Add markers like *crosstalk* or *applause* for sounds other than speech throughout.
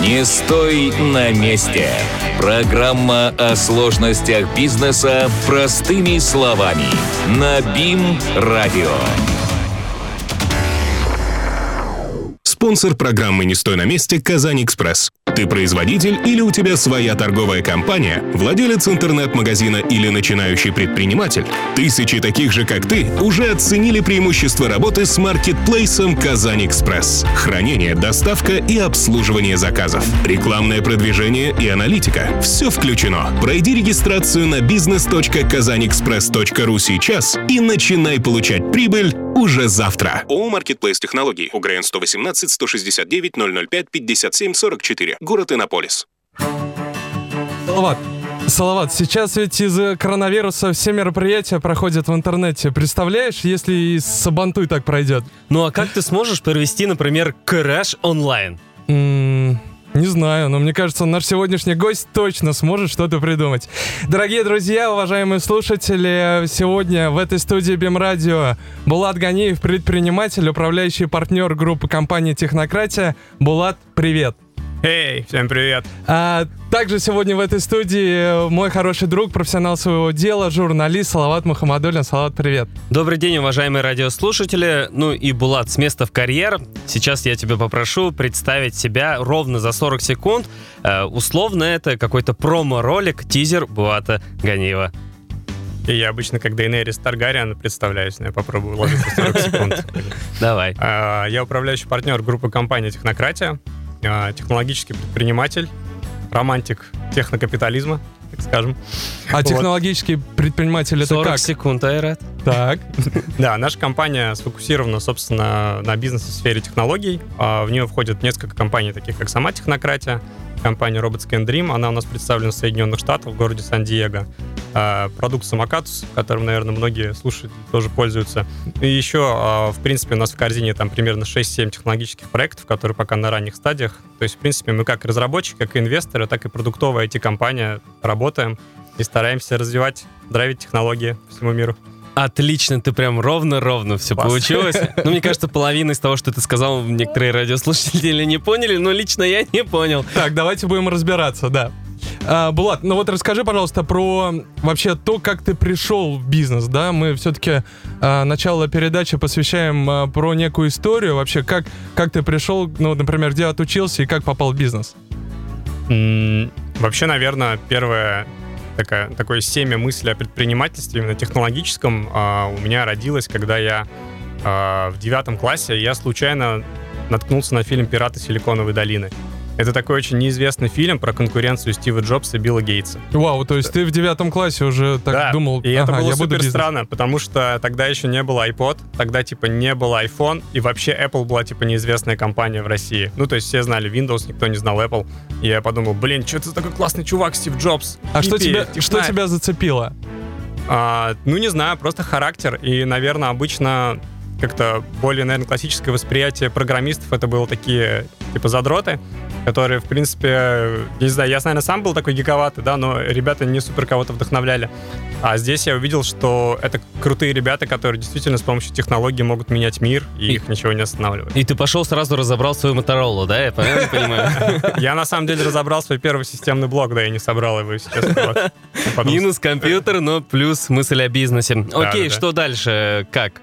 Не стой на месте. Программа о сложностях бизнеса простыми словами. На БИМ-радио. Спонсор программы «Не стой на месте» «Казань Экспресс». Ты производитель или у тебя своя торговая компания, владелец интернет-магазина или начинающий предприниматель? Тысячи таких же, как ты, уже оценили преимущества работы с маркетплейсом «Казань Экспресс». Хранение, доставка и обслуживание заказов. Рекламное продвижение и аналитика. Все включено. Пройди регистрацию на business.kazanexpress.ru сейчас и начинай получать прибыль уже завтра. ООО «Маркетплейс Технологий». ОГРН 118 169 005 57 44. Город Иннополис. Салават, Салават, сейчас ведь из-за коронавируса все мероприятия проходят в интернете. Представляешь, если и Сабантуй так пройдет? Ну а как ты сможешь провести, например, кәрәш онлайн? М, Не знаю, но мне кажется, наш сегодняшний гость точно сможет что-то придумать. Дорогие друзья, уважаемые слушатели, сегодня в этой студии Бимрадио Булат Ганиев, предприниматель, управляющий партнер группы компании «Технократия». Булат, привет! Эй, всем привет. А, также сегодня в этой студии мой хороший друг, профессионал своего дела, журналист Салават Мухаммадулин. Салават, привет. Добрый день, уважаемые радиослушатели. Ну и Булат, с места в карьер. Сейчас я тебя попрошу представить себя ровно за 40 секунд. Э, условно это какой-то промо-ролик, тизер Булата Ганиева. И я обычно, как Дейнерис Таргариан, представляюсь, но я попробую уложиться в 40 секунд. *laughs* Давай. А, Я управляющий партнер группы компании «Технократия», технологический предприниматель, романтик технокапитализма, так скажем. А Вот. технологический предприниматель это 40 как? секунд, Айрат. Так. *laughs* Да, наша компания сфокусирована, собственно, на бизнесе в сфере технологий. А, В нее входят несколько компаний, таких как сама Технократия, компания Robotscan Dream. Она у нас представлена в Соединенных Штатах, в городе Сан-Диего. А, Продукт Самокатус, которым, наверное, многие слушатели тоже пользуются. И еще, а, в принципе, у нас в корзине там примерно 6-7 технологических проектов, которые пока на ранних стадиях. То есть, в принципе, мы как разработчик, как и инвесторы, так и продуктовая IT-компания работаем и стараемся развивать, драйвить технологии по всему миру. Отлично, ты прям ровно-ровно все Класс. получилось. *laughs* Ну, мне кажется, половина из того, что ты сказал, некоторые радиослушатели не поняли, но лично я не понял. Так, давайте будем разбираться, да. А, Булат, ну вот расскажи, пожалуйста, про вообще то, как ты пришел в бизнес, да? Мы все-таки начало передачи посвящаем а, про некую историю. Вообще, как, как ты пришел, ну, например, где отучился и как попал в бизнес? М, Вообще, наверное, первое такая, такое семя мысли о предпринимательстве, именно технологическом, а, у меня родилось, когда я а, в девятом классе, я случайно наткнулся на фильм «Пираты Силиконовой долины». Это такой очень неизвестный фильм про конкуренцию Стива Джобса и Билла Гейтса. Вау, то есть ты в девятом классе уже так Да, думал, и это «Ага, было я буду супер бизнес». странно, потому что тогда еще не было iPod, тогда типа не было iPhone, и вообще Apple была типа неизвестная компания в России. Ну, то есть все знали Windows, никто не знал Apple. И я подумал, блин, что это такой классный чувак Стив Джобс? А что Хиппи, тебя, что технарь». тебя зацепило? А, ну, не знаю, просто характер. И, наверное, обычно как-то более, наверное, классическое восприятие программистов это было такие, типа, задроты, которые, в принципе, не знаю, я, наверное, сам был такой гиковатый, да, но ребята не супер кого-то вдохновляли. А здесь я увидел, что это крутые ребята, которые действительно с помощью технологий могут менять мир, и И- их ничего не останавливает. И ты пошел сразу разобрал свою Моторолу, да? Я правильно понимаю? *laughs* Я, на самом деле, разобрал свой первый системный блок, да, я не собрал его, если честно. вот. Потом Минус компьютер, но плюс мысль о бизнесе. Окей, что дальше? Как?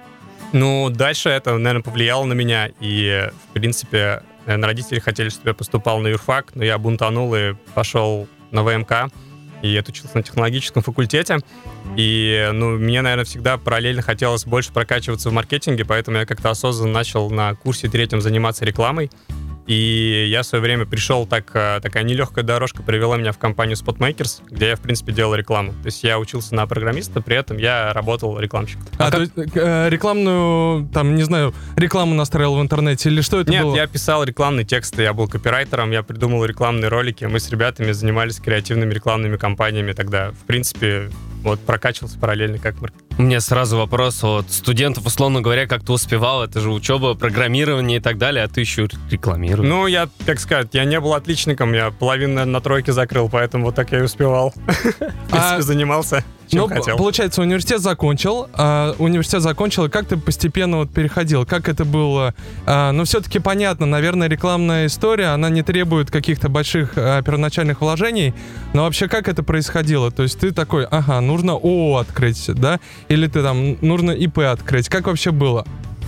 Ну, дальше это, наверное, повлияло на меня. И, в принципе, наверное, родители хотели, чтобы я поступал на юрфак, но я бунтанул и пошел на ВМК. И отучился на технологическом факультете. И, ну, мне, наверное, всегда параллельно хотелось больше прокачиваться в маркетинге, поэтому я как-то осознанно начал на курсе третьем заниматься рекламой. И я в свое время пришел, так, э, такая нелегкая дорожка привела меня в компанию Spotmakers, где я, в принципе, делал рекламу. То есть я учился на программиста, при этом я работал рекламщиком. А, то есть, э, рекламную, там, не знаю, рекламу настраивал в интернете или что это Нет, было? я писал рекламные тексты, я был копирайтером, я придумал рекламные ролики. Мы с ребятами занимались креативными рекламными кампаниями тогда. В принципе, вот прокачивался параллельно как марк- У меня сразу вопрос от студентов, условно говоря, как ты успевал, это же учеба, программирование и так далее, а ты еще рекламируешь. Ну, я, так сказать, я не был отличником, я половину на тройке закрыл, поэтому вот так я и успевал. *laughs* В принципе, А- занимался. Чем ну, хотел. получается, университет закончил, а, университет закончил, и как ты постепенно вот переходил? Как это было? А, ну, все-таки понятно, наверное, рекламная история, она не требует каких-то больших а, первоначальных вложений, но вообще как это происходило? То есть ты такой, ага, нужно ООО открыть, да? Или ты там, нужно ИП открыть? Как вообще было?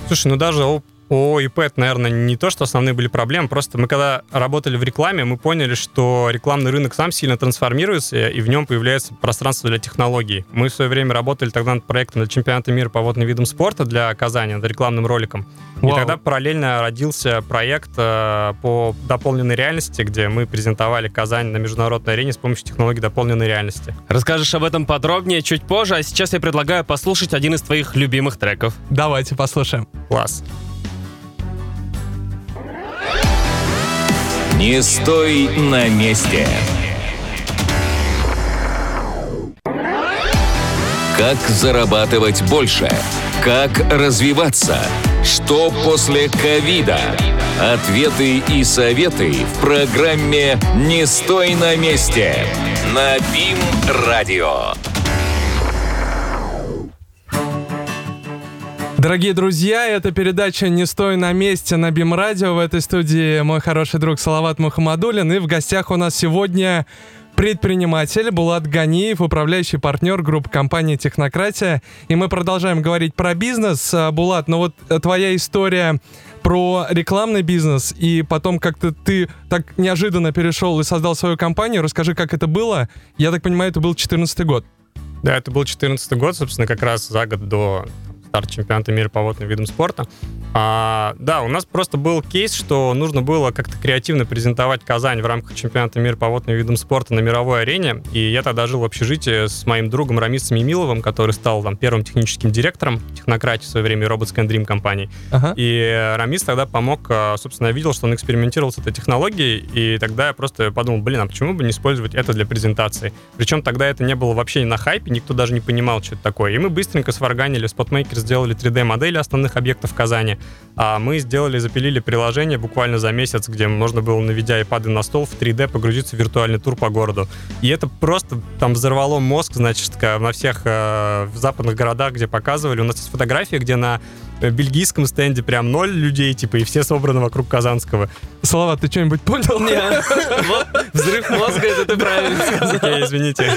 Слушай, ну даже о- ООО ИП, это, наверное, не то, что основные были проблемы, просто мы когда работали в рекламе, мы поняли, что рекламный рынок сам сильно трансформируется, и в нем появляется пространство для технологий. Мы в свое время работали тогда над проектом для чемпионата мира по водным видам спорта для Казани, над рекламным роликом. Вау. И тогда параллельно родился проект э, по дополненной реальности, где мы презентовали Казань на международной арене с помощью технологий дополненной реальности. Расскажешь об этом подробнее чуть позже, а сейчас я предлагаю послушать один из твоих любимых треков. Давайте послушаем. Класс. Не стой на месте. Как зарабатывать больше? Как развиваться? Что после ковида? Ответы и советы в программе «Не стой на месте» на БИМ-радио. Дорогие друзья, это передача «Не стой на месте» на БИМ Радио. В этой студии мой хороший друг Салават Мухаммадулин. И в гостях у нас сегодня предприниматель Булат Ганиев, управляющий партнер группы компании «Технократия». И мы продолжаем говорить про бизнес. А, Булат, ну вот э, твоя история про рекламный бизнес, и потом как-то ты так неожиданно перешел и создал свою компанию. Расскажи, как это было. Я так понимаю, это был 2014 год. Да, это был 2014 год, собственно, как раз за год до старта чемпионата мира по водным видам спорта. А, да, у нас просто был кейс, что нужно было как-то креативно презентовать Казань в рамках чемпионата мира по водным видам спорта на мировой арене. И я тогда жил в общежитии с моим другом Рамисом Емиловым, который стал там первым техническим директором технократии в свое время Robots Can Dream компании. Ага. И Рамис тогда помог, э, собственно, я видел, что он экспериментировал с этой технологией, и тогда я просто подумал, блин, а почему бы не использовать это для презентации? Причем тогда это не было вообще на хайпе, никто даже не понимал, что это такое. И мы быстренько сварганили, в Spotmaker сделали 3D-модели основных объектов Казани, а мы сделали, запилили приложение буквально за месяц, где можно было, наведя iPad на стол, в 3D погрузиться в виртуальный тур по городу. И это просто там взорвало мозг, значит, на всех э, западных городах, где показывали. У нас есть фотография, где на бельгийском стенде прям ноль людей, типа, и все собраны вокруг Казанского. Салават, ты что-нибудь понял? Вот, взрыв мозга, это ты правильно *laughs* сказал. Извините.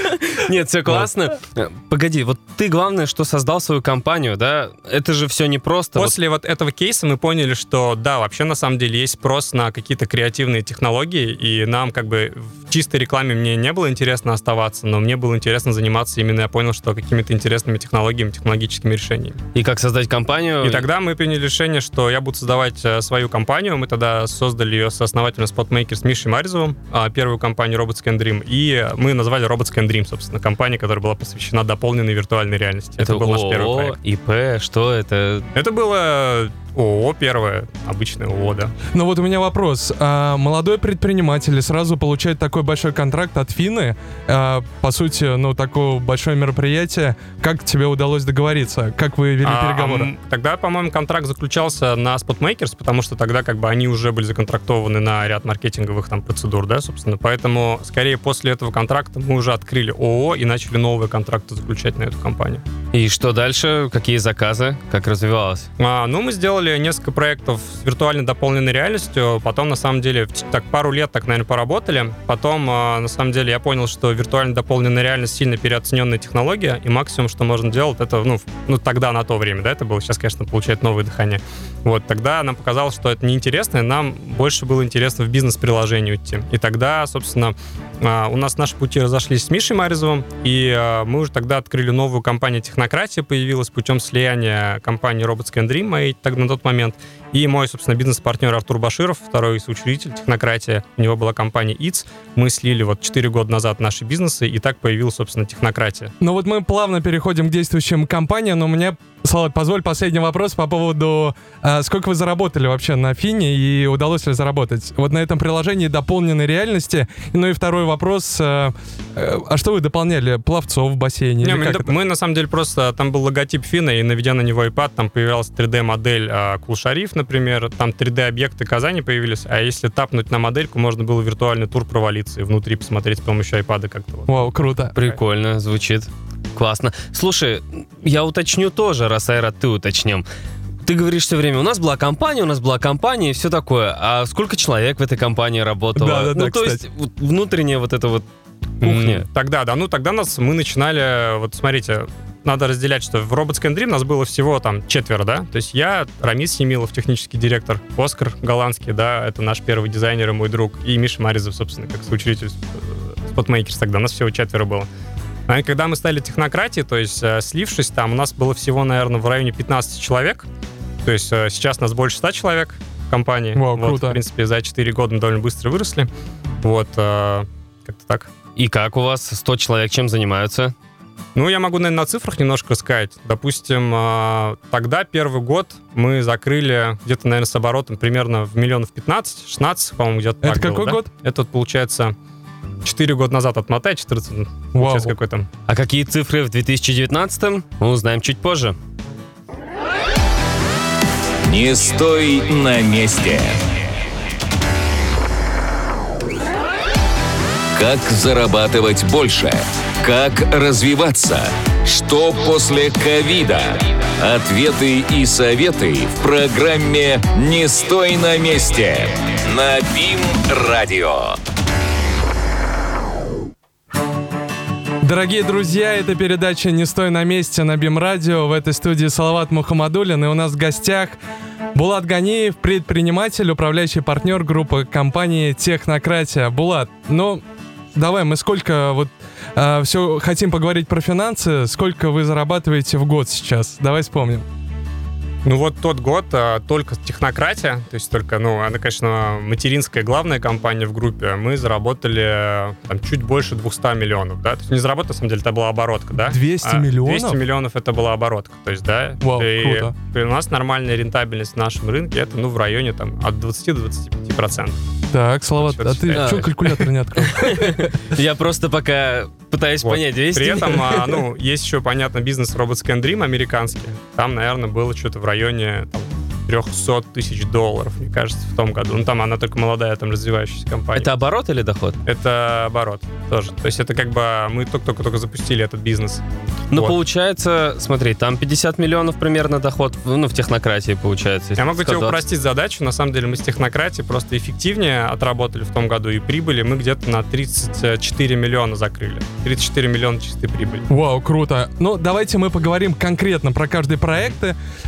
Нет, все классно. Э, Погоди, вот ты главное, что создал свою компанию, да? Это же все непросто. После вот этого кейса мы поняли, что да, вообще на самом деле есть спрос на какие-то креативные технологии, и нам как бы в чистой рекламе мне не было интересно оставаться, но мне было интересно заниматься именно, я понял, что какими-то интересными технологиями, технологическими решениями. И как создать компанию. И тогда мы приняли решение, что я буду создавать э, свою компанию. Мы тогда создали ее с основателем Spotmaker с Мишей Маризовым, а, первую компанию Robots Can Dream, и мы назвали Robots Can Dream, собственно, компания, которая была посвящена дополненной виртуальной реальности. Это, был наш первый проект. ИП, что это? Это было ООО первое, обычное ООО, да. Ну вот у меня вопрос. А, молодой предприниматель сразу получает такой большой контракт от Фины, а, по сути, ну такое большое мероприятие. Как тебе удалось договориться? Как вы вели А, переговоры? тогда, по-моему, контракт заключался на Spotmakers, потому что тогда как бы они уже были законтрактованы на ряд маркетинговых там процедур, да, собственно. Поэтому, скорее, после этого контракта мы уже открыли ООО и начали новые контракты заключать на эту компанию. И что дальше? Какие заказы? Как развивалось? А, ну, мы сделали несколько проектов с виртуальной дополненной реальностью. Потом, на самом деле, так пару лет так, наверное, поработали. Потом, а, на самом деле, я понял, что виртуально дополненная реальность сильно переоцененная технология, и максимум, что можно делать, это, ну, ну тогда, на то время, да, это было. Сейчас, конечно, получает новое дыхание. Вот, тогда нам показалось, что это неинтересно, и нам больше было интересно в бизнес-приложение идти. И тогда, собственно, у нас наши пути разошлись с Мишей Маризовым, и а, мы уже тогда открыли новую компанию «Технократия», появилась путем слияния компании Robots Can Dream моей тогда на тот момент, и мой, собственно, бизнес-партнер Артур Баширов, второй соучредитель «Технократия», у него была компания «ИЦ», мы слили вот 4 года назад наши бизнесы, и так появилась, собственно, «Технократия». Ну вот мы плавно переходим к действующим компаниям, но меня, Слава, позволь последний вопрос по поводу, а, сколько вы заработали вообще на Фине и удалось ли заработать? Вот на этом приложении дополненной реальности. Ну и второй вопрос, а, э, а что вы дополняли? Пловцов в бассейне? Не, мы, доп- мы, на самом деле просто там был логотип Фина, и наведя на него iPad, там появилась 3D-модель а, Кулшариф, например, там 3D-объекты Казани появились, а если тапнуть на модельку, можно было виртуальный тур провалиться и внутри посмотреть с помощью iPad как-то. вот. Вау, круто. Прикольно звучит. Классно. Слушай, я уточню тоже, раз Айрат, ты уточним. Ты говоришь все время, у нас была компания, у нас была компания и все такое. А сколько человек в этой компании работало? Да-да-да, ну, то кстати. есть вот внутренняя вот эта вот кухня. Тогда, да, ну тогда нас, мы начинали, вот смотрите, надо разделять, что в Robots Can Dream нас было всего там четверо, да, то есть я, Рамис Семилов, технический директор, Оскар Голландский, да, это наш первый дизайнер и мой друг, и Миша Маризов, собственно, как соучредитель э, Spotmakers тогда, нас всего четверо было. А когда мы стали технократией, то есть э, слившись там, у нас было всего, наверное, в районе 15 человек, то есть э, сейчас нас больше 100 человек в компании. Вау, вот, круто. В принципе, за 4 года мы довольно быстро выросли. Вот, э, как-то так. И как у вас 100 человек чем занимаются? Ну, я могу, наверное, на цифрах немножко рассказать. Допустим, а, тогда первый год мы закрыли где-то, наверное, с оборотом примерно в миллионов 15, 16, по-моему, где-то Это так было, какой да? год? Это, вот, получается, 4 года назад отмотай, 14, Вау. получается, какой там. А какие цифры в 2019 мы узнаем чуть позже. Не стой на месте. Как зарабатывать больше? Как развиваться? Что после ковида? Ответы и советы в программе «Не стой на месте» на БИМ-радио. Дорогие друзья, это передача «Не стой на месте» на БИМ Радио. В этой студии Салават Мухаммадулин. И у нас в гостях Булат Ганиев, предприниматель, управляющий партнер группы компании «Технократия». Булат, ну, давай, мы сколько вот все хотим поговорить про финансы. Сколько вы зарабатываете в год сейчас? Давай вспомним. Ну вот тот год а, только технократия, то есть только, ну, она, конечно, материнская главная компания в группе, мы заработали а, там, чуть больше 200 миллионов, да, то есть не заработали, на самом деле, это была оборотка, да. 200 А, миллионов? 200 миллионов это была оборотка, то есть, да. Вау, и, круто. и у нас нормальная рентабельность в нашем рынке, это, ну, в районе там от 20 до 25 процентов. Так, Чё-то а ты что калькулятор не открыл? *laughs* Я просто пока пытаюсь понять, 200 При этом, а, ну, есть еще, понятно, бизнес Robots Can Dream американский. Там, наверное, было что-то в районе 300 тысяч долларов, мне кажется, в том году. Ну, там она только молодая, там развивающаяся компания. Это оборот или доход? Это оборот тоже. То есть это как бы мы только-только запустили этот бизнес. Ну, Вот. получается, смотри, там 50 миллионов примерно доход, ну, в технократии получается. Я могу тебе 120. упростить задачу. На самом деле мы с технократией просто эффективнее отработали в том году и прибыли мы где-то на 34 миллиона закрыли. 34 миллиона чистой прибыли. Вау, круто. Ну, давайте мы поговорим конкретно про каждый проект.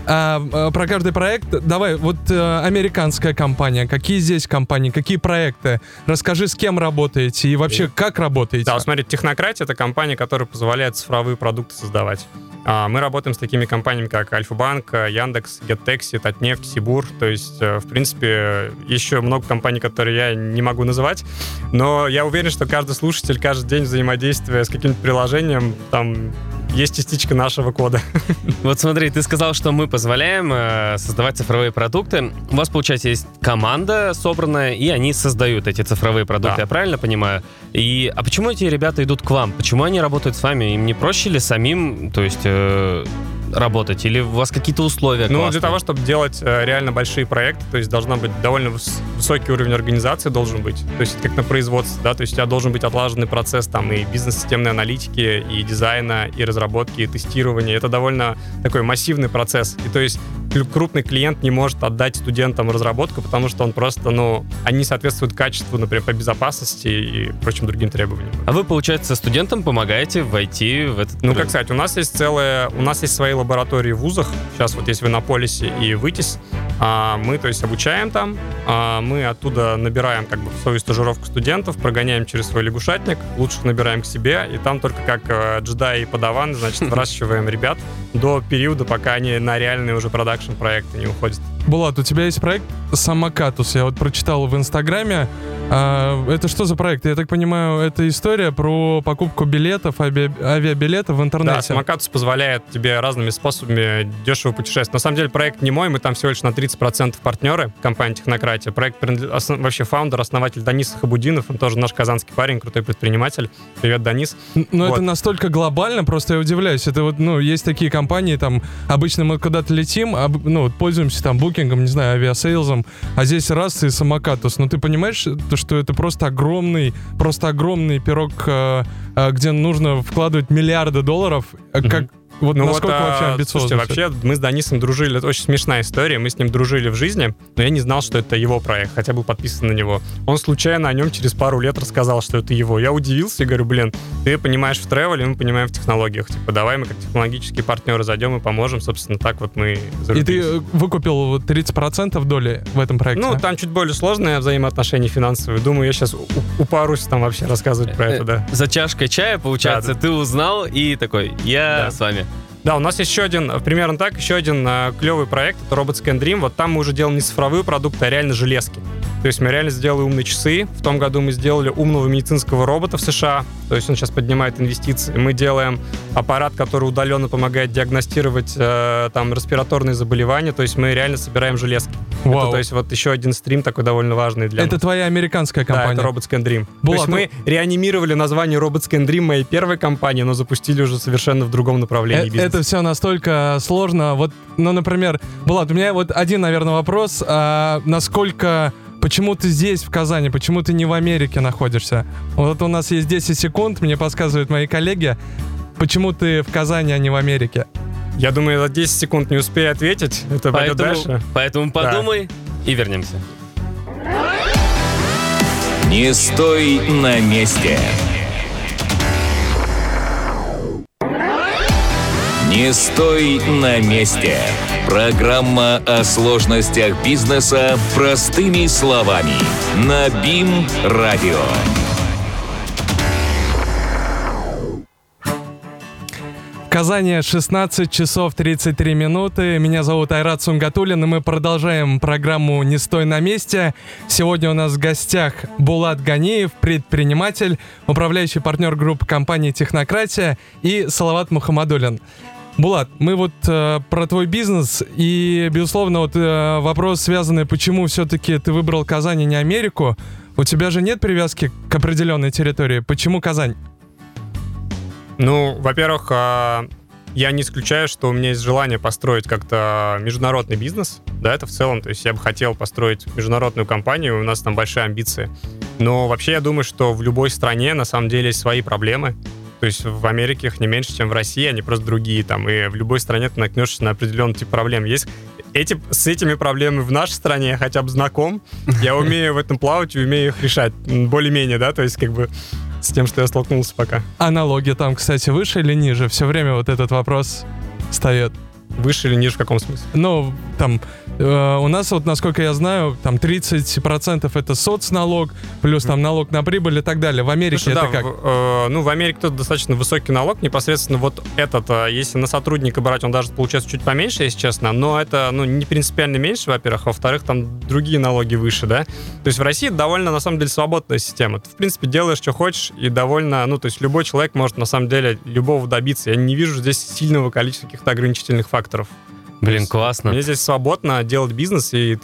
А, а, про каждый проект. Давай, вот э, американская компания. Какие здесь компании, какие проекты? Расскажи, с кем работаете и вообще как работаете. Да, вот смотрите, Технократия — это компания, которая позволяет цифровые продукты создавать. А, Мы работаем с такими компаниями, как Альфа-банк, Яндекс, Геттекси, Татнефть, Сибур. То есть, э, в принципе, еще много компаний, которые я не могу называть. Но я уверен, что каждый слушатель каждый день взаимодействия с каким-то приложением, там есть частичка нашего кода. Вот смотри, ты сказал, что мы позволяем э, создавать цифровые продукты. У вас, получается, есть команда собранная, и они создают эти цифровые продукты, Да. я правильно понимаю? И, а почему эти ребята идут к вам? Почему они работают с вами? Им не проще ли самим, то есть, э, работать? Или у вас какие-то условия Ну, классные? для того, чтобы делать э, реально большие проекты, то есть должна быть довольно выс- высокий уровень организации должен быть. То есть как на производстве, да, то есть у тебя должен быть отлаженный процесс там и бизнес-системной аналитики, и дизайна, и разработки, и тестирования. Это довольно такой массивный процесс. И то есть крупный клиент не может отдать студентам разработку, потому что он просто, ну, они соответствуют качеству, например, по безопасности и прочим другим требованиям. А вы, получается, студентам помогаете войти в этот Ну, как сказать, у нас есть целые, у нас есть свои лаборатории в вузах. Сейчас вот есть в Иннополисе и Вытис. А, мы, то есть, обучаем там. А, мы оттуда набираем как бы в свою стажировку студентов, прогоняем через свой лягушатник, лучших набираем к себе, и там только как э, джедаи и подаван, значит, *laughs* выращиваем ребят до периода, пока они на реальные уже продакшн проекты не уходят. Булат, у тебя есть проект Самокатус. Я вот прочитал в Инстаграме. А, это что за проект? Я так понимаю, это история про покупку билетов, ави- авиабилетов в Да, интернете. самокатус позволяет тебе разными способами дешево путешествовать. На самом деле проект не мой, мы там всего лишь на 30% партнеры компании «Технократия». Проект основ- вообще фаундер, основатель Данис Хабутдинов, он тоже наш казанский парень, крутой предприниматель. Привет, Данис. Но Вот. это настолько глобально, просто я удивляюсь. Это вот, ну, есть такие компании, там, обычно мы куда-то летим, об- ну, вот пользуемся там Booking ом, не знаю, Aviasales ом, а здесь раз и самокат. То есть, ну ты понимаешь, то, что это просто огромный, просто огромный пирог, э, э, где нужно вкладывать миллиарды долларов, э, как вот Ну насколько вот, а, вообще амбициозно? Слушайте, вообще мы с Данисом дружили, это очень смешная история, мы с ним дружили в жизни, но я не знал, что это его проект, хотя был подписан на него. Он случайно о нем через пару лет рассказал, что это его. Я удивился и говорю, блин, ты понимаешь в тревеле, мы понимаем в технологиях. Типа, давай мы как технологические партнеры зайдем и поможем, собственно, так вот мы И ты зарубились. э, выкупил вот 30% доли в этом проекте? Ну, там чуть более сложные взаимоотношения финансовые. Думаю, я сейчас упарусь там вообще рассказывать про это, да. За чашкой чая, получается, Да, ты узнал и такой, я Да. с вами. Да, у нас есть еще один, э, примерно так, еще один э, клевый проект, это Robot Scan Dream. Вот там мы уже делаем не цифровые продукты, а реально железки. То есть мы реально сделали умные часы. В том году мы сделали умного медицинского робота в США. То есть он сейчас поднимает инвестиции. Мы делаем аппарат, который удаленно помогает диагностировать э, там респираторные заболевания. То есть мы реально собираем железки. Вау. Это, то есть вот еще один стрим такой довольно важный для Это нас. твоя американская компания? Да, это Robot Scan Dream. Булат, То есть мы реанимировали название Robot Scan Dream моей первой компании, но запустили уже совершенно в другом направлении Э, бизнес. Это все настолько сложно. Вот, ну, например, Булат, у меня вот один, наверное, вопрос. А, насколько... Почему ты здесь, в Казани? Почему ты не в Америке находишься? Вот у нас есть 10 секунд, мне подсказывают мои коллеги. Почему ты в Казани, а не в Америке? Я думаю, за 10 секунд не успею ответить. Это пойдет Поэтому, дальше. поэтому Да. подумай и вернемся. Не стой на месте. Не стой на месте. Программа о сложностях бизнеса простыми словами. На БИМ Радио. Казани 16 часов 33 минуты. Меня зовут Айрат Сунгатулин, и мы продолжаем программу «Не стой на месте». Сегодня у нас в гостях Булат Ганиев, предприниматель, управляющий партнер группы компании «Технократия» и Салават Мухаммадулин. Булат, мы вот э, про твой бизнес и, безусловно, вот э, вопрос связанный, почему все-таки ты выбрал Казань, а не Америку. У тебя же нет привязки к определенной территории. Почему Казань? Ну, во-первых, а, я не исключаю, что у меня есть желание построить как-то международный бизнес. Да, это в целом. То есть я бы хотел построить международную компанию, у нас там большие амбиции. Но вообще я думаю, что в любой стране на самом деле есть свои проблемы. То есть в Америке их не меньше, чем в России, они просто другие там. И в любой стране ты наткнешься на определенный тип проблем. Есть эти, с этими проблемами в нашей стране я хотя бы знаком. Я *laughs* умею в этом плавать и умею их решать. Более-менее, да, то есть как бы с тем, что я столкнулся пока. А налоги там, кстати, выше или ниже? Все время вот этот вопрос встает. Выше или ниже в каком смысле? Ну, там, э, у нас, вот, насколько я знаю, там 30% это соцналог, плюс там налог на прибыль и так далее. В Америке Слушай, это да, как? в- э, ну, в Америке тут достаточно высокий налог, непосредственно вот этот, э, если на сотрудника брать, он даже получается чуть поменьше, если честно, но это, ну, не принципиально меньше, во-первых, а во-вторых, там другие налоги выше, да. То есть в России довольно, на самом деле, свободная система. Ты, в принципе, делаешь, что хочешь, и довольно, ну, то есть любой человек может, на самом деле, любого добиться. Я не вижу здесь сильного количества каких-то ограничительных факторов. Блин, классно. Мне здесь свободно делать бизнес, и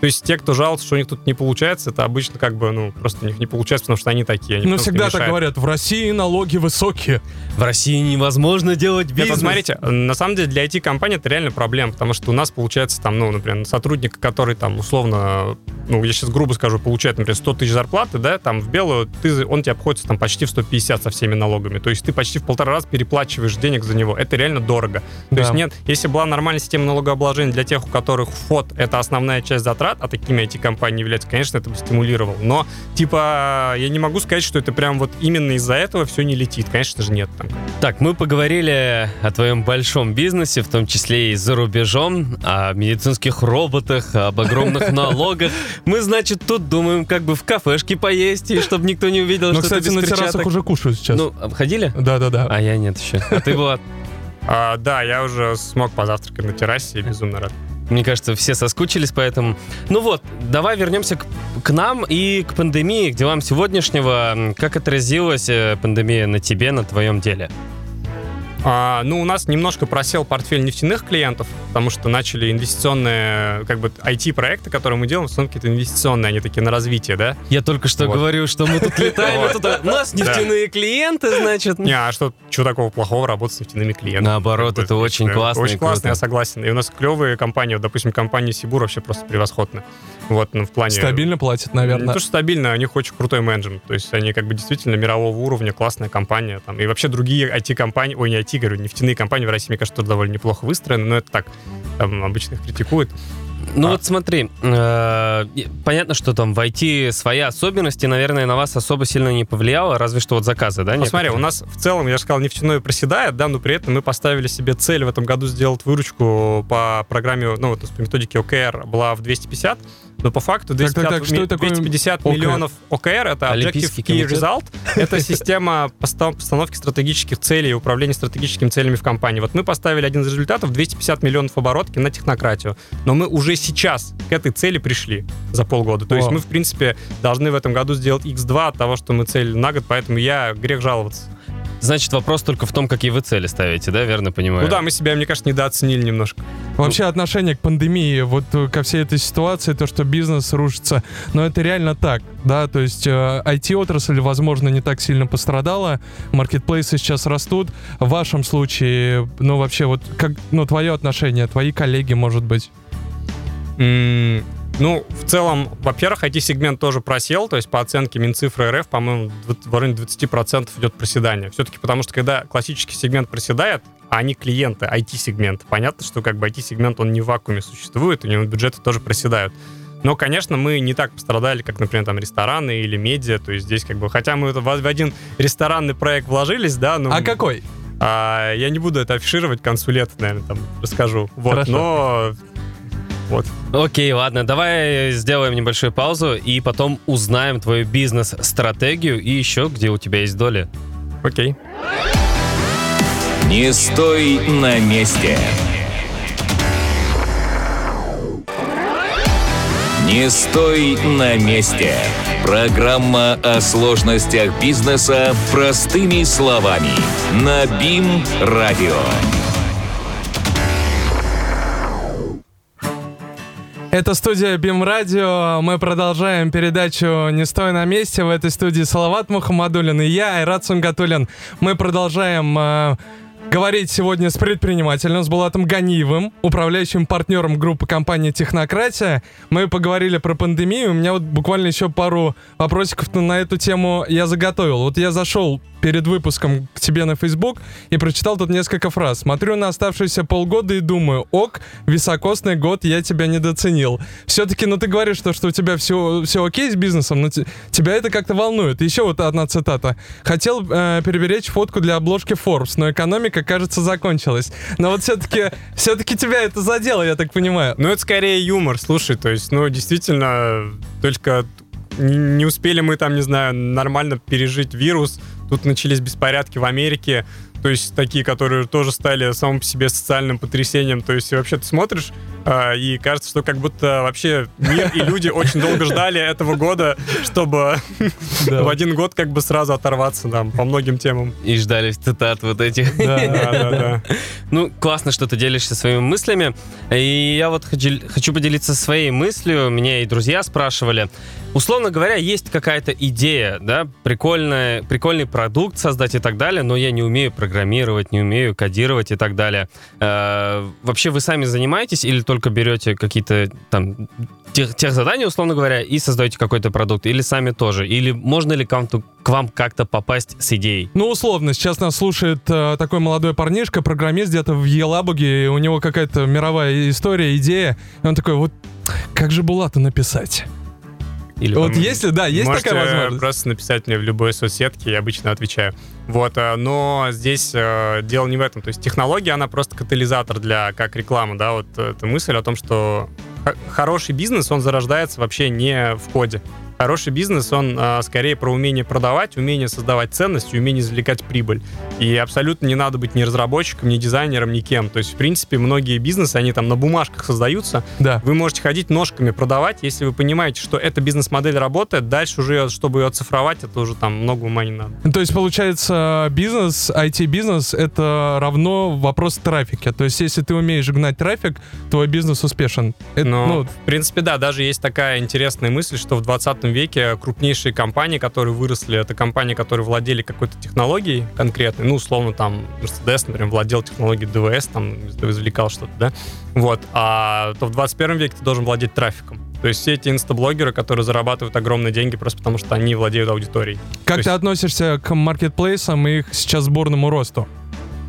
то есть те, кто жалуются, что у них тут не получается, это обычно как бы, ну, просто у них не получается, потому что они такие. Они Ну, всегда так говорят, в России налоги высокие. В России невозможно делать Нет, бизнес. вот смотрите, на самом деле для IT-компании это реально проблема, потому что у нас получается там, ну, например, сотрудник, который там условно, ну, я сейчас грубо скажу, получает, например, 100 тысяч зарплаты, да, там в белую, ты, он тебе обходится там почти в 150 со всеми налогами. То есть ты почти в полтора раза переплачиваешь денег за него. Это реально дорого. То Да. есть нет, если была нормальная система налогообложения для тех, у которых ФОД — это основная часть затрат, а такими IT-компании являются, конечно, это бы стимулировал. Но, типа, я не могу сказать, что это прям вот именно из-за этого все не летит. Конечно же, нет. Там. Так, мы поговорили о твоем большом бизнесе, в том числе и за рубежом, о медицинских роботах, об огромных *laughs* налогах. Мы, значит, тут думаем, как бы в кафешке поесть, и чтобы никто не увидел, что кстати, на террасах уже кушают сейчас. Ну, обходили? Да-да-да. А я нет еще. А ты, Влад? А, да, я уже смог позавтракать на террасе и безумно рад. Мне кажется, все соскучились, поэтому... Ну вот, давай вернемся к, к нам и к пандемии, к делам сегодняшнего. Как отразилась э, пандемия на тебе, на твоем деле? А, ну, у нас немножко просел портфель нефтяных клиентов, потому что начали инвестиционные, как бы, IT-проекты, которые мы делаем, в основном какие-то инвестиционные, они такие на развитие, да? Я только что Вот. говорю, что мы тут летаем, тут, а, у нас нефтяные клиенты, значит. Не, а что, что такого плохого работать с нефтяными клиентами? Наоборот, это очень классно Очень классно, я согласен. И у нас клевые компании, вот, допустим, компания Сибур вообще просто превосходная. Вот, ну, в плане... Стабильно платят, Не наверное. то, что стабильно, у них очень крутой менеджмент. То есть они как бы действительно мирового уровня, классная компания. Там, и вообще другие IT-компании, ой, не IT, говорю, нефтяные компании в России, мне кажется, тоже довольно неплохо выстроены, но это так, там обычно их критикуют. Ну А. вот смотри, э, понятно, что там в IT свои особенности, наверное, на вас особо сильно не повлияло, разве что вот заказы, да? Ну, смотри, у нас в целом, я же сказал, нефтяное проседает, да, но при этом мы поставили себе цель в этом году сделать выручку по программе, ну, вот по методике OKR была в 250, но по факту 250, так, что ми- это такое 250 OKR? миллионов OKR, это Objective Key? Result, это система поста- постановки стратегических целей и управления стратегическими целями в компании. Вот мы поставили один из результатов 250 миллионов оборотки на технократию, но мы уже сейчас к этой цели пришли за полгода. То есть мы, в принципе, должны в этом году сделать x2 от того, что мы цель на год, поэтому я грех жаловаться. Значит, вопрос только в том, какие вы цели ставите, да, верно понимаю? Ну да, мы себя, мне кажется, недооценили немножко. Вообще отношение к пандемии, вот э, ко всей этой ситуации, то, что бизнес рушится, но это реально так, да, то есть э, IT-отрасль, возможно, не так сильно пострадала, маркетплейсы сейчас растут. В вашем случае, ну вообще, вот как, ну твое отношение, твои коллеги, может быть. Ну, в целом, во-первых, IT-сегмент тоже просел, то есть по оценке Минцифры РФ, по-моему, в районе 20% идет проседание. Все-таки потому что когда классический сегмент проседает, а они клиенты, IT-сегмент, понятно, что как бы IT-сегмент, он не в вакууме существует, у него бюджеты тоже проседают. Но, конечно, мы не так пострадали, как, например, там рестораны или медиа, то есть здесь как бы, хотя мы в один ресторанный проект вложились, да, ну... А какой? А, я не буду это афишировать к концу лета, наверное, там расскажу. Вот, Хорошо. но вот. Окей, ладно, давай сделаем небольшую паузу и потом узнаем твою бизнес-стратегию и еще, где у тебя есть доли. Окей. Не стой на месте. Не стой на месте. Программа о сложностях бизнеса простыми словами. На БИМ-радио. Это студия Бим Радио. Мы продолжаем передачу «Не стой на месте». В этой студии Салават Мухаммадулин и я, Айрат Сунгатулин. Мы продолжаем э, говорить сегодня с предпринимателем, с Булатом Ганиевым, управляющим партнером группы компании «Технократия». Мы поговорили про пандемию. У меня вот буквально еще пару вопросиков на эту тему я заготовил. Вот я зашел перед выпуском к тебе на Facebook и прочитал тут несколько фраз. Смотрю на оставшиеся полгода и думаю, ок, високосный год, я тебя недооценил. Все-таки, ну ты говоришь, что, что у тебя все, все окей с бизнесом, но те- тебя это как-то волнует. Еще вот одна цитата. Хотел э, переберечь фотку для обложки Forbes, но экономика, кажется, закончилась. Но вот все-таки, *laughs* все-таки тебя это задело, я так понимаю. Ну, это скорее юмор, слушай, то есть, ну, действительно, только не успели мы там, не знаю, нормально пережить вирус, тут начались беспорядки в Америке, то есть такие, которые тоже стали самым по себе социальным потрясением, то есть вообще ты смотришь, и кажется, что как будто вообще мир и люди очень долго ждали этого года, чтобы *laughs* в один год как бы сразу оторваться там по многим темам. И ждали цитат вот этих. Да. Да, да. *laughs* Ну, классно, что ты делишься своими мыслями. И я вот хочу, хочу поделиться своей мыслью. Меня и друзья спрашивали. Условно говоря, есть какая-то идея, да, прикольная, прикольный продукт создать и так далее, но я не умею программировать, не умею кодировать и так далее. Э, вообще вы сами занимаетесь или только берете какие-то там тех, тех задания, условно говоря, и создаете какой-то продукт? Или сами тоже? Или можно ли к вам, к вам как-то попасть с идеей? Ну, условно, сейчас нас слушает э, такой молодой парнишка, программист где-то в Елабуге, у него какая-то мировая история, идея, и он такой, вот как же Булата написать? Или Вот там- если, да, есть Можете такая возможность? просто написать мне в любой соцсетке, я обычно отвечаю. Вот, э, но здесь э, дело не в этом. То есть технология, она просто катализатор для, как реклама, да, вот эта мысль о том, что хороший бизнес, он зарождается вообще не в коде. Хороший бизнес, он э, скорее про умение продавать, умение создавать ценность, умение извлекать прибыль. И абсолютно не надо быть ни разработчиком, ни дизайнером, ни кем. То есть, в принципе, многие бизнесы, они там на бумажках создаются. Да. Вы можете ходить ножками продавать, если вы понимаете, что эта бизнес-модель работает, дальше уже, чтобы ее оцифровать, это уже там много ума не надо. То есть, получается, бизнес, IT-бизнес — это равно вопрос трафика. То есть, если ты умеешь гнать трафик, твой бизнес успешен. Это, Но, ну, в принципе, да, даже есть такая интересная мысль, что в 20 веке крупнейшие компании, которые выросли, это компании, которые владели какой-то технологией конкретной, ну, условно, там, Mercedes, например, владел технологией ДВС, там, извлекал что-то, да, вот, а то в 21 веке ты должен владеть трафиком. То есть все эти инстаблогеры, которые зарабатывают огромные деньги просто потому, что они владеют аудиторией. как то ты есть- относишься к маркетплейсам и их сейчас бурному росту?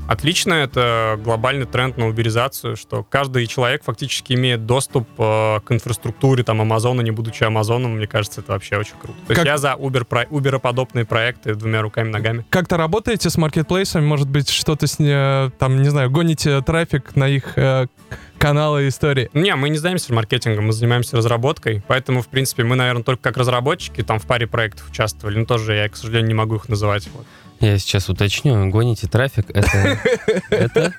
Отлично, это глобальный тренд на уберизацию, что каждый человек фактически имеет доступ э, к инфраструктуре там Амазона, не будучи Амазоном, мне кажется, это вообще очень круто. То Как- есть я за Uber, про- Uber-подобные проекты двумя руками, ногами. Как-то работаете с маркетплейсами? Может быть, что-то с там, не знаю, гоните трафик на их э, каналы и истории? Не, мы не занимаемся маркетингом, мы занимаемся разработкой, поэтому, в принципе, мы, наверное, только как разработчики там в паре проектов участвовали, но тоже я, к сожалению, не могу их называть. Вот. Я сейчас уточню, гоните трафик, это... *laughs* это?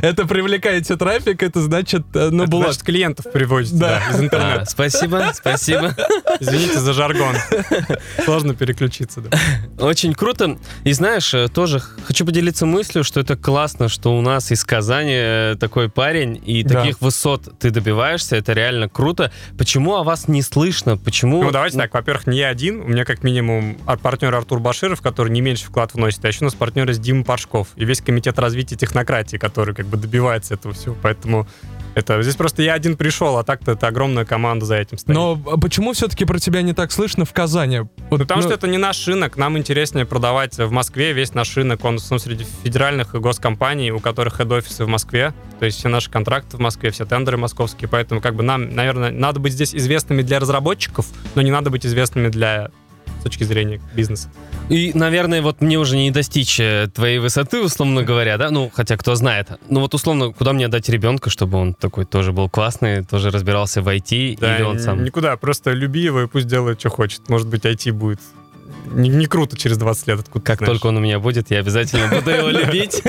Это привлекаете трафик, это значит, э, ну, Это значит, клиентов приводите Да. да, из А, интернета. спасибо, спасибо. *laughs* Извините за жаргон. *laughs* Сложно переключиться, да. Очень круто. И знаешь, э, тоже хочу поделиться мыслью, что это классно, что у нас из Казани э, такой парень, и Да. таких высот ты добиваешься, это реально круто. Почему о вас не слышно? Почему... Ну, давайте так. Во-первых, не я один. У меня как минимум ар- партнер Артур Баширов, который не меньше вклад вносит. А еще у нас партнер есть Дима Пашков. И весь комитет развития технократии, который как бы добивается этого всего. Поэтому это здесь просто я один пришел, а так-то это огромная команда за этим стоит. но почему все-таки про тебя не так слышно в Казани? Вот, Потому ну, что это не наш рынок, нам интереснее продавать в Москве весь наш рынок, он в основном среди федеральных и госкомпаний, у которых хед-офисы в Москве, то есть все наши контракты в Москве, все тендеры московские, поэтому как бы нам, наверное, надо быть здесь известными для разработчиков, но не надо быть известными для точки зрения бизнеса. И, наверное, вот мне уже не достичь э, твоей высоты, условно говоря, да? Ну, хотя кто знает. Ну, вот условно, куда мне отдать ребенка, чтобы он такой тоже был классный, тоже разбирался в IT, Да, или он сам... никуда, просто люби его и пусть делает, что хочет. Может быть, IT будет не, не круто через 20 лет, откуда Как только он у меня будет, я обязательно *laughs* буду его любить.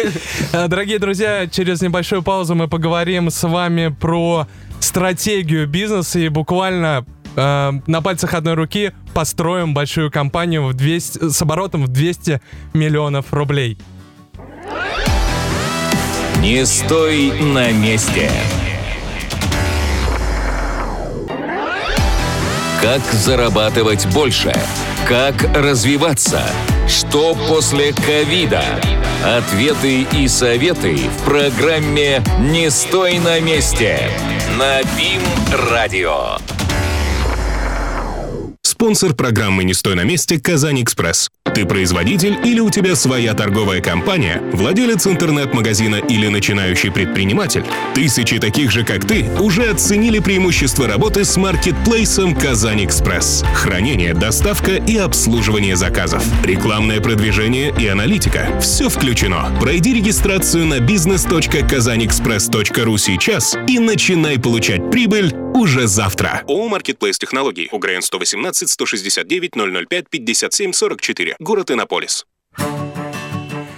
Э, Дорогие друзья, через небольшую паузу мы поговорим с вами про стратегию бизнеса и буквально э, на пальцах одной руки построим большую компанию в 200, с оборотом в 200 миллионов рублей. Не стой на месте. Как зарабатывать больше? Как развиваться? Что после ковида? Ответы и советы в программе «Не стой на месте» на БИМ-радио. Спонсор программы «Не стой на месте» «Казань Экспресс». Ты производитель или у тебя своя торговая компания, владелец интернет-магазина или начинающий предприниматель? Тысячи таких же, как ты, уже оценили преимущества работы с маркетплейсом «Казань Экспресс». Хранение, доставка и обслуживание заказов. Рекламное продвижение и аналитика. Все включено. Пройди регистрацию на business.kazanexpress.ru сейчас и начинай получать прибыль уже завтра. ООО «Маркетплейс Технологий». УГРН 118 169 005 57 44. Город Иннополис.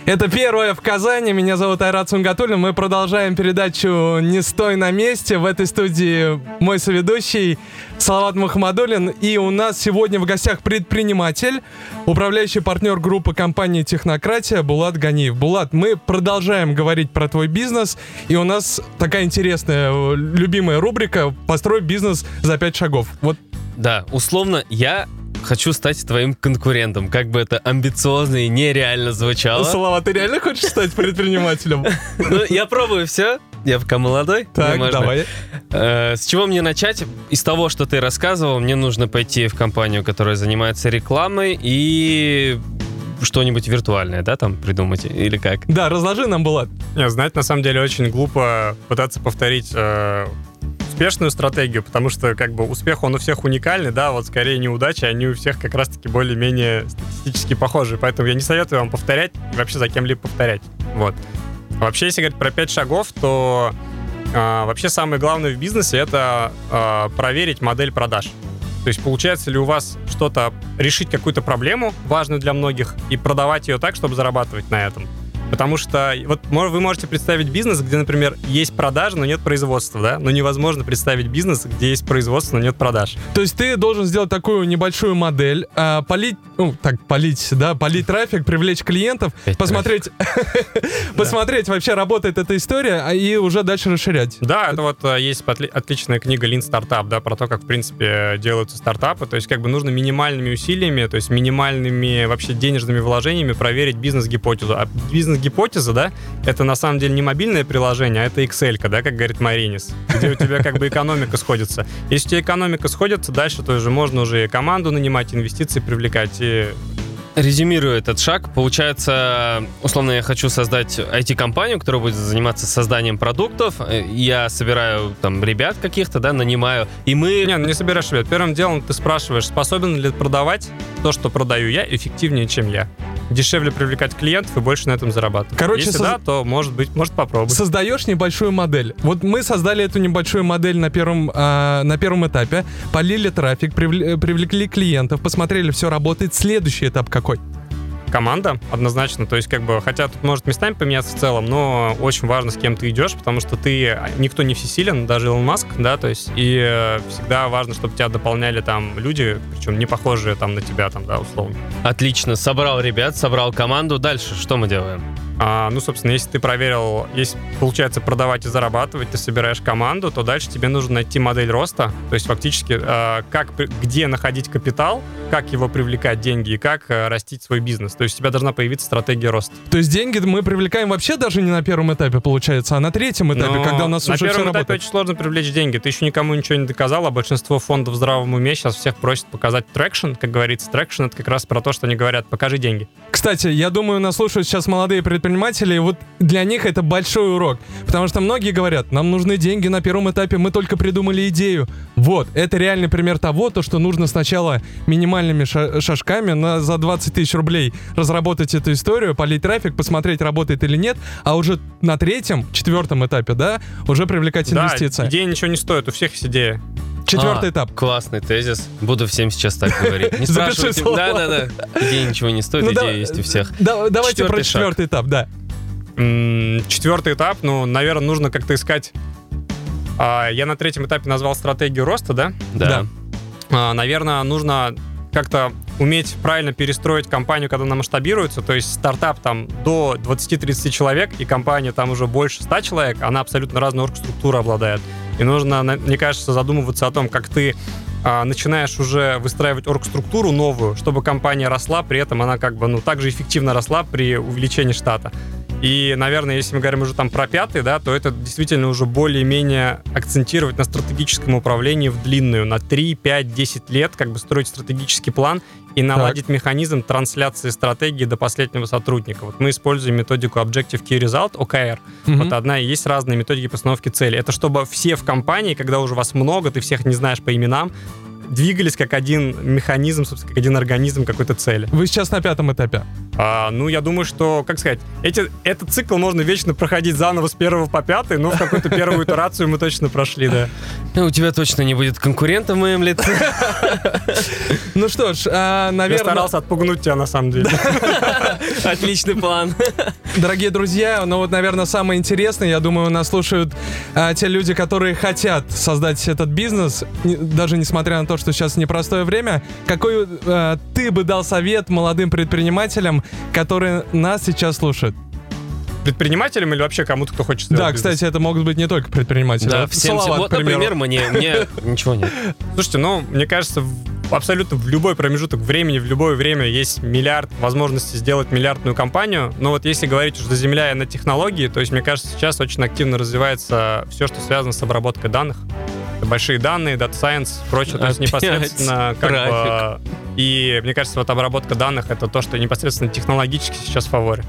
Это первое в Казани. Меня зовут Айрат Сунгатуллин. Мы продолжаем передачу «Не стой на месте». В этой студии мой соведущий Салават Мухаммадуллин. И у нас сегодня в гостях предприниматель, управляющий партнер группы компании «Технократия» Булат Ганиев. Булат, мы продолжаем говорить про твой бизнес. И у нас такая интересная, э, любимая рубрика «Построй бизнес за пять шагов». Вот Да, условно, я хочу стать твоим конкурентом, как бы это амбициозно и нереально звучало. Салават, ты реально хочешь стать предпринимателем? *laughs* Ну, я пробую все. Я пока молодой. Так, давай. Э, С чего мне начать? Из того, что ты рассказывал, мне нужно пойти в компанию, которая занимается рекламой и что-нибудь виртуальное, да, там придумать или как? Да, разложи нам. Не, знаете, на самом деле очень глупо пытаться повторить э, успешную стратегию, потому что как бы успех, он у всех уникальный, да, вот скорее неудачи, они у всех как раз-таки более-менее статистически похожи, поэтому я не советую вам повторять вообще за кем-либо повторять, вот. Вообще, если говорить про пять шагов, то э, вообще самое главное в бизнесе это э, проверить модель продаж. То есть получается ли у вас что-то решить какую-то проблему, важную для многих, и продавать ее так, чтобы зарабатывать на этом? Потому что вот вы можете представить бизнес, где, например, есть продажи, но нет производства, да? Но невозможно представить бизнес, где есть производство, но нет продаж. То есть ты должен сделать такую небольшую модель, а, полить, ну, так, полить, да, полить трафик, привлечь клиентов, Опять посмотреть, *laughs* посмотреть, вообще работает эта история, а, и уже дальше расширять. Да, это вот э, есть отличная книга Lean Startup, да, про то, как, в принципе, делаются стартапы. То есть как бы нужно минимальными усилиями, то есть минимальными вообще денежными вложениями проверить бизнес-гипотезу. А бизнес гипотеза, да, это на самом деле не мобильное приложение, а это Excel, да, как говорит Маринис, где у тебя как бы экономика сходится. Если у тебя экономика сходится, дальше то уже можно уже и команду нанимать, инвестиции привлекать, и резюмирую этот шаг, получается, условно, я хочу создать IT-компанию, которая будет заниматься созданием продуктов. Я собираю там ребят каких-то, да, нанимаю, и мы... Не, ну не собираешь ребят. Первым делом ты спрашиваешь, способен ли продавать то, что продаю я, эффективнее, чем я дешевле привлекать клиентов и больше на этом зарабатывать. Короче, Если соз... да, то может быть, может попробовать. Создаешь небольшую модель. Вот мы создали эту небольшую модель на первом, э, на первом этапе, полили трафик, привлекли клиентов, посмотрели, все работает. Следующий этап какой? Команда, однозначно. То есть, как бы, хотя тут может местами поменяться в целом, но очень важно, с кем ты идешь, потому что ты, никто не всесилен, даже Илон Маск, да, то есть, и э, всегда важно, чтобы тебя дополняли там люди, причем не похожие там на тебя, там, да, условно. Отлично, собрал ребят, собрал команду, дальше что мы делаем? А, ну, собственно, если ты проверил, если получается продавать и зарабатывать, ты собираешь команду, то дальше тебе нужно найти модель роста, то есть фактически а, как, где находить капитал, как его привлекать деньги и как а, растить свой бизнес. То есть у тебя должна появиться стратегия роста. То есть деньги мы привлекаем вообще даже не на первом этапе, получается, а на третьем этапе, Но когда у нас на уже На первом этапе очень сложно привлечь деньги. Ты еще никому ничего не доказал, а большинство фондов в здравом уме сейчас всех просят показать traction, как говорится. Traction — это как раз про то, что они говорят, покажи деньги. Кстати, я думаю, нас слушают сейчас молодые предприниматели, предпринимателей, вот для них это большой урок. Потому что многие говорят, нам нужны деньги на первом этапе, мы только придумали идею. Вот, это реальный пример того, то, что нужно сначала минимальными шажками на, за 20 тысяч рублей разработать эту историю, полить трафик, посмотреть, работает или нет, а уже на третьем, четвертом этапе, да, уже привлекать инвестиции. Да, идея ничего не стоит, у всех есть идея. Четвертый а, этап. Классный тезис. Буду всем сейчас так говорить. Не *laughs* спрашивайте. Да, да, да. Идея ничего не стоит, ну, идея есть у всех. Да, давайте четвертый про четвертый шаг. этап, да. Четвертый этап, ну, наверное, нужно как-то искать. А, я на третьем этапе назвал стратегию роста, да? Да. А, наверное, нужно как-то уметь правильно перестроить компанию, когда она масштабируется, то есть стартап там до 20-30 человек, и компания там уже больше 100 человек, она абсолютно разную оргструктуру обладает. И нужно, мне кажется, задумываться о том, как ты а, начинаешь уже выстраивать оргструктуру новую, чтобы компания росла, при этом она как бы, ну, также эффективно росла при увеличении штата. И, наверное, если мы говорим уже там про пятый, да, то это действительно уже более-менее акцентировать на стратегическом управлении в длинную, на 3, 5, 10 лет, как бы строить стратегический план и наладить так. механизм трансляции стратегии до последнего сотрудника. Вот мы используем методику Objective Key Result, OKR. Угу. Вот одна и есть разные методики постановки цели. Это чтобы все в компании, когда уже вас много, ты всех не знаешь по именам, двигались как один механизм, собственно, как один организм какой-то цели. Вы сейчас на пятом этапе? А, ну, я думаю, что, как сказать, эти, этот цикл можно вечно проходить заново с первого по пятый, но в какую-то первую итерацию мы точно прошли, да. Ну, у тебя точно не будет конкурента в моем лице. Ну что ж, наверное... Я старался отпугнуть тебя, на самом деле. *laughs* Отличный план. Дорогие друзья, ну вот, наверное, самое интересное, я думаю, нас слушают а, те люди, которые хотят создать этот бизнес, даже несмотря на то, что сейчас непростое время. Какой а, ты бы дал совет молодым предпринимателям, которые нас сейчас слушают? предпринимателям или вообще кому-то, кто хочет сделать Да, бизнес? кстати, это могут быть не только предприниматели. Да, всем, Салават, вот, например, мне, мне *laughs* ничего нет. Слушайте, ну, мне кажется, абсолютно в любой промежуток времени, в любое время есть миллиард возможностей сделать миллиардную компанию. Но вот если говорить уже заземляя на технологии, то есть, мне кажется, сейчас очень активно развивается все, что связано с обработкой данных. Большие данные, Data Science, прочее. То есть непосредственно как бы... И мне кажется, вот обработка данных — это то, что непосредственно технологически сейчас в фаворе.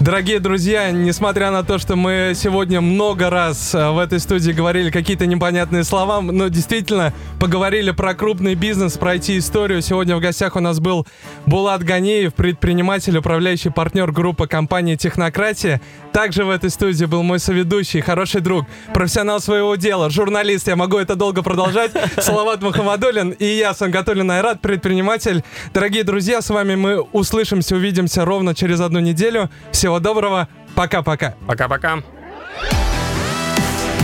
Дорогие друзья, несмотря на то, что мы сегодня много раз э, в этой студии говорили какие-то непонятные слова, но действительно поговорили про крупный бизнес, про IT-историю. Сегодня в гостях у нас был Булат Ганеев, предприниматель, управляющий партнер группы компании «Технократия». Также в этой студии был мой соведущий, хороший друг, профессионал своего дела, журналист, я могу это долго продолжать, *laughs* Салават Мухаммадулин и я, Сангатулин Айрат, предприниматель. Дорогие друзья, с вами мы услышимся, увидимся ровно через одну неделю. Всего доброго, пока-пока. Пока-пока.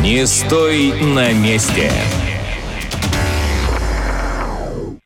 Не стой на месте.